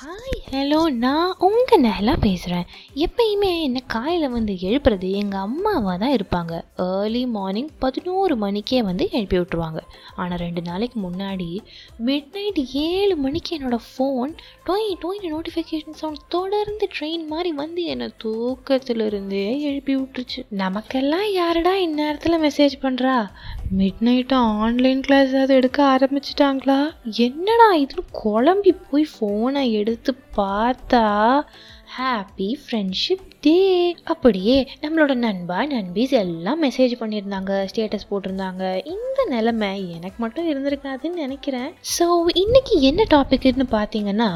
Hi hello நான் உங்கள் நெலா பேசுகிறேன் எப்பயுமே என்னை காலையில் வந்து எழுப்புறது எங்கள் அம்மாவாக தான் இருப்பாங்க. ஏர்லி மார்னிங் பதினோரு மணிக்கே வந்து எழுப்பி விட்ருவாங்க ஆனால் ரெண்டு நாளைக்கு முன்னாடி மிட் நைட் ஏழு மணிக்கு என்னோடய ஃபோன் டொய் டொயின் நோட்டிஃபிகேஷன் சவுண்ட் தொடர்ந்து ட்ரெயின் மாதிரி வந்து என்னை தூக்கத்துலேருந்தே எழுப்பி விட்டுருச்சு. நமக்கெல்லாம் யாரடா இந்நேரத்தில் மெசேஜ் பண்ணுறா மிட் நைட்டு ஆன்லைன் கிளாஸ் ஏதாவது எடுக்க ஆரம்பிச்சிட்டாங்களா? என்னடா இதுன்னு குழம்பி போய் ஃபோனை எடுத்து பார்த்தா ஹாப்பி ஃப்ரெண்ட்ஷிப் டே அப்படியே நம்மளோட நண்பா நண்பீஸ் எல்லாம் மெசேஜ் பண்ணியிருந்தாங்க ஸ்டேட்டஸ் போட்டிருந்தாங்க. இந்த நிலமை எனக்கு மட்டும் இருந்திருக்காதுன்னு நினைக்கிறேன். ஸோ இன்னைக்கு என்ன டாபிக்னு பார்த்தீங்கன்னா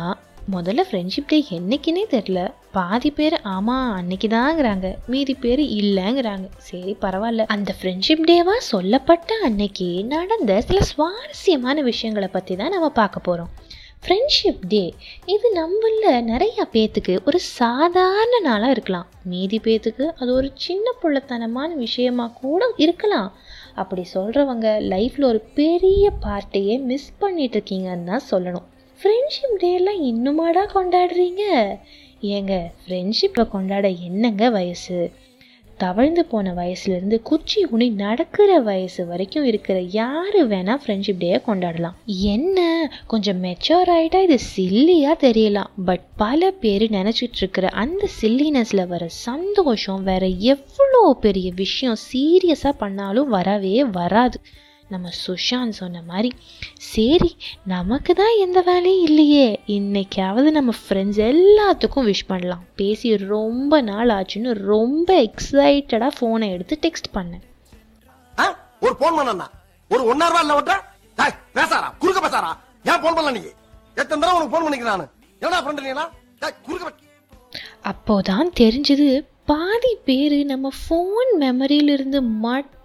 முதல்ல ஃப்ரெண்ட்ஷிப் டே என்னைக்குன்னே தெரில பாதி பேர் ஆமாம் அன்னைக்கு தாங்கிறாங்க மீதி பேர் இல்லைங்கிறாங்க. சரி பரவாயில்ல. அந்த ஃப்ரெண்ட்ஷிப் டேவாக சொல்லப்பட்ட அன்னைக்கு நடந்த சில சுவாரஸ்யமான விஷயங்களை பற்றி தான் நம்ம பார்க்க போகிறோம் ஃப்ரெண்ட்ஷிப் டே இது நம்மள நிறையா பேத்துக்கு ஒரு சாதாரண நாளாக இருக்கலாம். மீதி பேத்துக்கு அது ஒரு சின்ன புள்ளத்தனமான விஷயமா கூட இருக்கலாம். அப்படி சொல்கிறவங்க லைஃப்பில் ஒரு பெரிய பார்ட்டியே மிஸ் பண்ணிட்டு இருக்கீங்கன்னு தான் சொல்லணும். ஃப்ரெண்ட்ஷிப் டேலாம் இன்னுமாடா கொண்டாடுறீங்க? ஏங்க ஃப்ரெண்ட்ஷிப்பை கொண்டாட என்னங்க வயசு? தவழ்ந்து போன வயசுலேருந்து குச்சி உனி நடக்கிற வயசு வரைக்கும் இருக்கிற யார் வேணால் ஃப்ரெண்ட்ஷிப் டேயை கொண்டாடலாம். என்ன கொஞ்சம் மெச்சோர் ஆகிட்டா இது சில்லியாக தெரியலாம். பட் பல பேர் நினச்சிட்டு இருக்கிற அந்த சில்லினஸில் வர சந்தோஷம் வேற எவ்வளோ பெரிய விஷயம் சீரியஸாக பண்ணாலும் வரவே வராது. நம்ம சுஷாந்த் சொன்ன மாதிரி சரி நமக்கு தான் எந்த வேலையும் இல்லையே. இன்னைக்காவது நம்ம ஃப்ரெண்ட்ஸ் எல்லாத்துக்கும் விஷ் பண்ணலாம். பேசி ரொம்ப நாள் ஆச்சுன்னு ரொம்ப எக்ஸைட்டடாக ஃபோனை எடுத்து டெக்ஸ்ட் பண்ணேன்? ஒரு போன் பண்ணா ஒரு ஒன்னா ரூபா இல்ல விட்ட டேய், பேசாரா குறுக்க பேசாரா ஏன் போன் பண்ணல நீங்க எத்தனை தடவை உனக்கு போன் பண்ணிக்கிறேன் நானு? என்னடா ஃப்ரெண்ட் டேய், குறுக்க அப்போதான் தெரிஞ்சது பாதி பேர் நம்ம ஃபோன் மெமரியிலிருந்து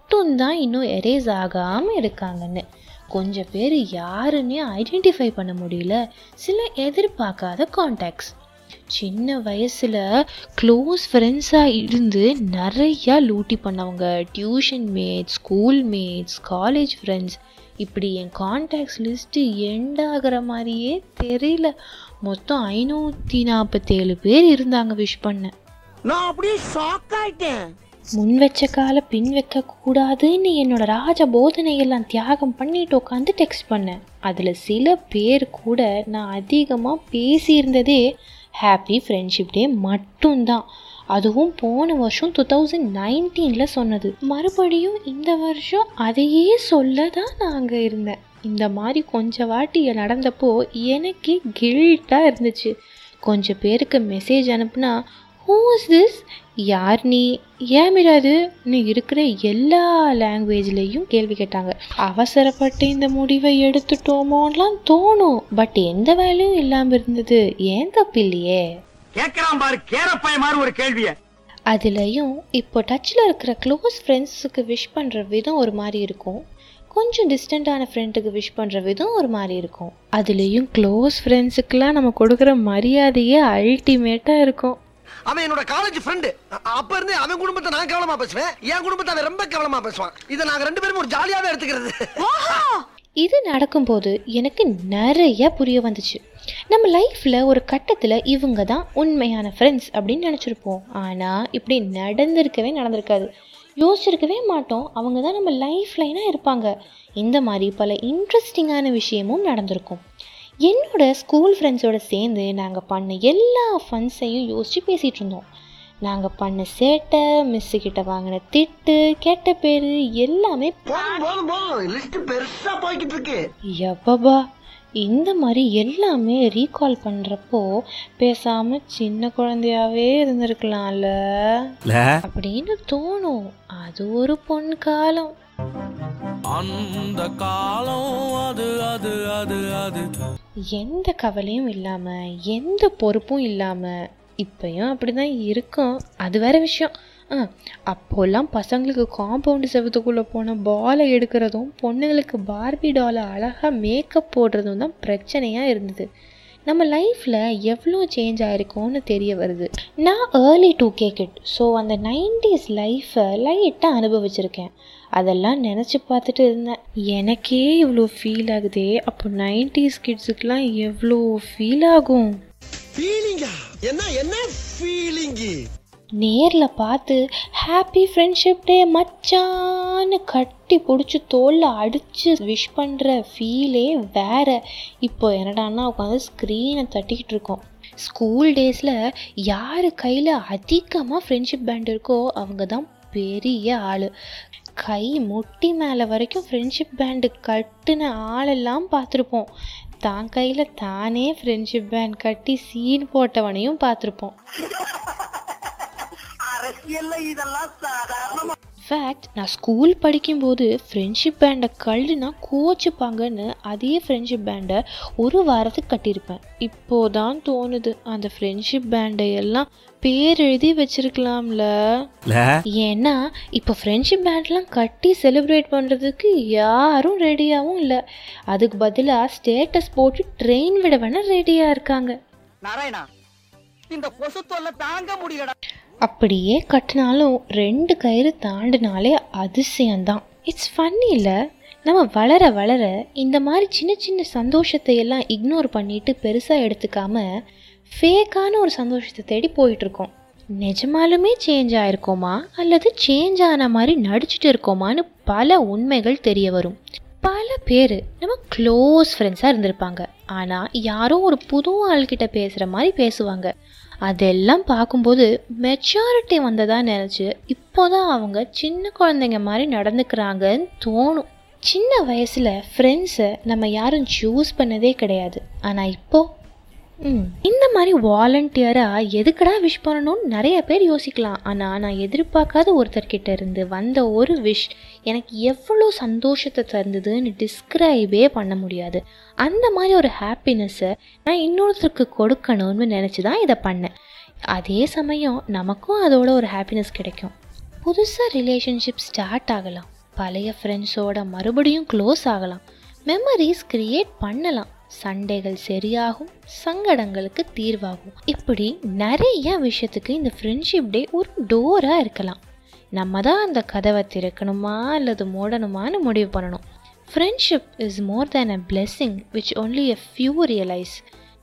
மட்டும்தான் இன்னும் எரேஸ் ஆகாமல் இருக்காங்கன்னு. கொஞ்சம் பேர் யாருன்னே ஐடென்டிஃபை பண்ண முடியல. சில எதிர்பார்க்காத கான்டாக்ட்ஸ் சின்ன வயசில் க்ளோஸ் ஃப்ரெண்ட்ஸாக இருந்து நிறையா லூட்டி பண்ணவங்க tuition mates school mates college friends இப்படி என் கான்டாக்ட்ஸ் லிஸ்ட்டு எண்ட் ஆகிற மாதிரியே தெரியல. மொத்தம் ஐநூற்றி நாற்பத்தேழு பேர் இருந்தாங்க விஷ் பண்ண. நான் அப்படியே ஷாக் ஆயிட்டேன். முன் வச்ச கால பின் வைக்க கூடாதுன்னு என்னோட ராஜ போதனையெல்லாம் தியாகம் பண்ணிட்டு உட்காந்து டெக்ஸ்ட் பண்ணேன். அதில் சில பேர் கூட நான் அதிகமாக பேசியிருந்ததே ஹாப்பி ஃப்ரெண்ட்ஷிப் டே மட்டும்தான். அதுவும் போன வருஷம் டூ தௌசண்ட் நைன்டீனில் சொன்னது. மறுபடியும் இந்த வருஷம் அதையே சொல்ல தான் நான் அங்கே இருந்தேன். இந்த மாதிரி கொஞ்ச வாட்டி நடந்தப்போ எனக்கே கில்ட்டாக இருந்துச்சு. கொஞ்சம் பேருக்கு மெசேஜ் அனுப்புனா ஹூஸ் திஸ் யார் நீ? ஏன் மிராது நீ இருக்கிற எல்லா லாங்குவேஜ்லேயும் கேள்வி கேட்டாங்க. அவசரப்பட்டு இந்த முடிவை எடுத்துட்டோமோலாம் தோணும். பட் எந்த வேலையும் இல்லாமல் இருந்தது. ஏன் தப்பு இல்லையே கேக்குறான் பாரு. கேரப்பாய மாதிரி ஒரு கேள்விய. அதுலேயும் இப்போ டச்சில் இருக்கிற க்ளோஸ் ஃப்ரெண்ட்ஸுக்கு விஷ் பண்ணுற விதம் ஒரு மாதிரி இருக்கும். கொஞ்சம் டிஸ்டண்ட்டான ஃப்ரெண்டுக்கு விஷ் பண்ணுற விதம் ஒரு மாதிரி இருக்கும். அதுலேயும் க்ளோஸ் ஃப்ரெண்ட்ஸுக்கெலாம் நம்ம கொடுக்குற மரியாதையே அல்டிமேட்டாக இருக்கும். அவன் என்னோட காலேஜ் ஃப்ரெண்டு அப்ப இருந்து அவன் குடும்பத்தை நான் கவனமா பேசுவேன். என் குடும்பத்தை அவன் ரொம்ப கவனமா பேசுவான். இதை நாங்க ரெண்டு பேரும் ஒரு ஜாலியாவே எடுத்துக்கிறது. இது நடக்கும்போது எனக்கு நிறைய புரிய வந்துச்சு. நம்ம லைஃப்பில் ஒரு கட்டத்தில் இவங்க தான் உண்மையான ஃப்ரெண்ட்ஸ் அப்படின்னு நினச்சிருப்போம். ஆனால் இப்படி நடந்திருக்கவே நடந்திருக்காது. யோசிச்சிருக்கவே மாட்டோம். அவங்க தான் நம்ம லைஃப் லைனாக இருப்பாங்க. இந்த மாதிரி பல இன்ட்ரெஸ்டிங்கான விஷயமும் நடந்திருக்கும். என்னோட ஸ்கூல் ஃப்ரெண்ட்ஸோட சேர்ந்து நாங்கள் பண்ண எல்லா ஃபன்ஸையும் யோசித்து பேசிகிட்டு இருந்தோம். நாங்கள் பண்ண சேட்டை மிஸ்ஸு கிட்ட வாங்கின திட்டு கெட்ட பேர் எல்லாமே எப்பபா இந்த மாதிரி எல்லாமே ரீகால் பண்ணுறப்போ பேசாம சின்ன குழந்தையாவே இருந்திருக்கலாம்ல. அப்படின்னு தோணும். அது ஒரு பொன் காலம். அந்த காலம் அது அது அது அது. எந்த கவலையும் இல்லாமல் எந்த பொறுப்பும் இல்லாமல் இப்பயும் அப்படி தான் இருக்கும். அது வேற விஷயம். ஆ அப்போல்லாம் பசங்களுக்கு காம்பவுண்டு செவத்துக்குள்ளே போன பாலை எடுக்கிறதும் பொண்ணுங்களுக்கு பார்பி டாலை அழகாக மேக்கப் போடுறதும் தான் பிரச்சனையாக இருந்தது. நம்ம லைஃப்பில் எவ்வளோ சேஞ்ச் ஆகிருக்கோன்னு தெரிய வருது. நான் early two K kid so அந்த நைன்டிஸ் லைஃப்பை லைட்டாக அனுபவிச்சிருக்கேன். அதெல்லாம் நினச்சி பார்த்துட்டு இருந்தேன். எனக்கே இவ்வளோ ஃபீல் ஆகுதே. அப்போ நைன்டிஸ் கிட்ஸுக்கெலாம் எவ்வளோ ஃபீல் ஆகும்? ஃபீலிங்கா என்ன என்ன ஃபீலிங்கு நேரில் பார்த்து ஹாப்பி ஃப்ரெண்ட்ஷிப் டே மச்சான்னு கட்டி பிடிச்சி தோலில் அடித்து விஷ் பண்ணுற ஃபீலே வேற. இப்போ என்னடான்னா உட்காந்து ஸ்க்ரீனை தட்டிக்கிட்டு இருக்கோம். ஸ்கூல் டேஸில் யார் கையில் அதிகமாக ஃப்ரெண்ட்ஷிப் பேண்ட் இருக்கோ அவங்க தான் பெரிய ஆள். கை முட்டி மேலே வரைக்கும் ஃப்ரெண்ட்ஷிப் பேண்டு கட்டின ஆளெல்லாம் பார்த்துருப்போம். தான் கையில் தானே ஃப்ரெண்ட்ஷிப் பேண்ட் கட்டி சீன் போட்டவனையும் பார்த்துருப்போம். ஃபேக்ட் நான் ஸ்கூல் படிக்கும்போது ஃப்ரெண்ட்ஷிப் பேண்டை கழுனா கோச்சுப்பாங்கன்னு அதே ஃப்ரெண்ட்ஷிப் பேண்டை ஒரு வாரத்துக்கு கட்டியிருப்பேன். இப்போதான் தோணுது அந்த ஃப்ரெண்ட்ஷிப் பேண்டை எல்லாம் பேர் எழுதி வச்சிருக்கலாம்ல. ஏன்னா இப்போ ஃப்ரெண்ட்ஷிப் பேண்ட்லாம் கட்டி செலிப்ரேட் பண்ணுறதுக்கு யாரும் ரெடியாகவும் இல்லை. அதுக்கு பதிலாக ஸ்டேட்டஸ் போட்டு ட்ரெயின் விட வேணா ரெடியாக இருக்காங்க. நாராயணா இந்த கொசு தொல்லை தாங்க முடியலடா. அப்படியே கட்டினாலும் ரெண்டு கயிறு தாண்டினாலே அதிசயம்தான். இட்ஸ் ஃபன்னி இல்லை? நம்ம வளர வளர இந்த மாதிரி சின்ன சின்ன சந்தோஷத்தை எல்லாம் இக்னோர் பண்ணிட்டு பெருசாக எடுத்துக்காம ஃபேக்கான ஒரு சந்தோஷத்தை தேடி போயிட்டுருக்கோம். நிஜமாலுமே சேஞ்ச் ஆயிருக்கோமா? அல்லது சேஞ்ச் ஆன மாதிரி நடிச்சுட்டு இருக்கோமான்னு பல உண்மைகள் தெரிய வரும். பல பேர் நம்ம க்ளோஸ் ஃப்ரெண்ட்ஸாக இருந்திருப்பாங்க. ஆனால் யாரோ ஒரு புது ஆள்கிட்ட பேசுகிற மாதிரி பேசுவாங்க. அதெல்லாம் பார்க்கும்போது மெச்சாரிட்டி வந்ததா நினச்சி இப்போதான் அவங்க சின்ன குழந்தைங்க மாதிரி நடந்துக்கிறாங்கன்னு தோணும். சின்ன வயசில் ஃப்ரெண்ட்ஸை நம்ம யாரும் சூஸ் பண்ணதே கிடையாது. ஆனால் இப்போது இந்த மாதிரி வாலண்டியராக எதுக்குடா விஷ் பண்ணணும்னு நிறைய பேர் யோசிக்கலாம். ஆனால் நான் எதிர்பார்க்காத ஒருத்தர்கிட்ட இருந்து வந்த ஒரு விஷ் எனக்கு எவ்வளோ சந்தோஷத்தை தந்ததுன்னு டிஸ்கிரைபே பண்ண முடியாது. அந்த மாதிரி ஒரு ஹாப்பினஸ்ஸை நான் இன்னொருத்தருக்கு கொடுக்கணும்னு நினச்சி தான் இதை பண்ணேன். அதே சமயம் நமக்கும் அதோட ஒரு ஹாப்பினஸ் கிடைக்கும். புதுசாக ரிலேஷன்ஷிப் ஸ்டார்ட் ஆகலாம். பழைய ஃப்ரெண்ட்ஸோட மறுபடியும் க்ளோஸ் ஆகலாம். மெமரிஸ் க்ரியேட் பண்ணலாம். சண்டைகள் சரியாகும் சங்கடங்களுக்கு தீர்வாகும். இப்படி நிறைய விஷயத்துக்கு இந்த ஃப்ரெண்ட்ஷிப் டே ஒரு டோராக இருக்கலாம். நம்ம தான் அந்த கதவை திறக்கணுமா அல்லது மூடணுமான்னு முடிவு பண்ணணும். Friendship is more than a blessing which only a few realise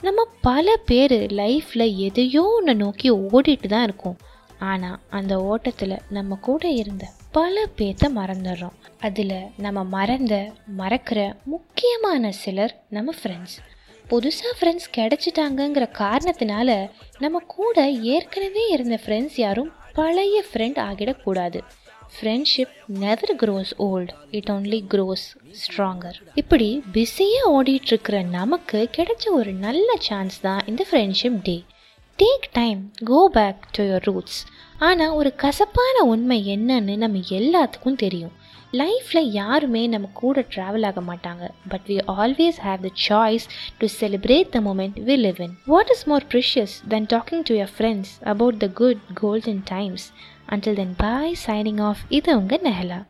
நம்ம பல பேர் லைஃப்பில் எதையோ ஒன்று நோக்கி ஓடிட்டு தான் இருக்கோம். ஆனால் அந்த ஓட்டத்தில் நம்ம கூட இருந்த பல பேர்த்த மறந்துடுறோம். அதில் நம்ம மறந்த மறக்கிற முக்கியமான சிலர் நம்ம ஃப்ரெண்ட்ஸ் புதுசாக ஃப்ரெண்ட்ஸ் கிடைச்சிட்டாங்கங்கிற காரணத்தினால நம்ம கூட ஏற்கனவே இருந்த ஃப்ரெண்ட்ஸ் யாரும் பழைய ஃப்ரெண்ட் ஆகிடக்கூடாது. Friendship never grows old it only grows stronger இப்படி பிஸியாக ஓடிட்டுருக்கிற நமக்கு கிடைச்ச ஒரு நல்ல சான்ஸ் தான் இந்த friendship day take time go back to your roots ஆனால் ஒரு கசப்பான உண்மை என்னன்னு நம்ம எல்லாத்துக்கும் தெரியும். லைஃப்பில் யாருமே நம்ம கூட ட்ராவல் ஆக மாட்டாங்க. But we always have the choice to celebrate the moment we live in what is more precious than talking to your friends about the good golden times until then bye signing off இது உங்கள் நெஹலா.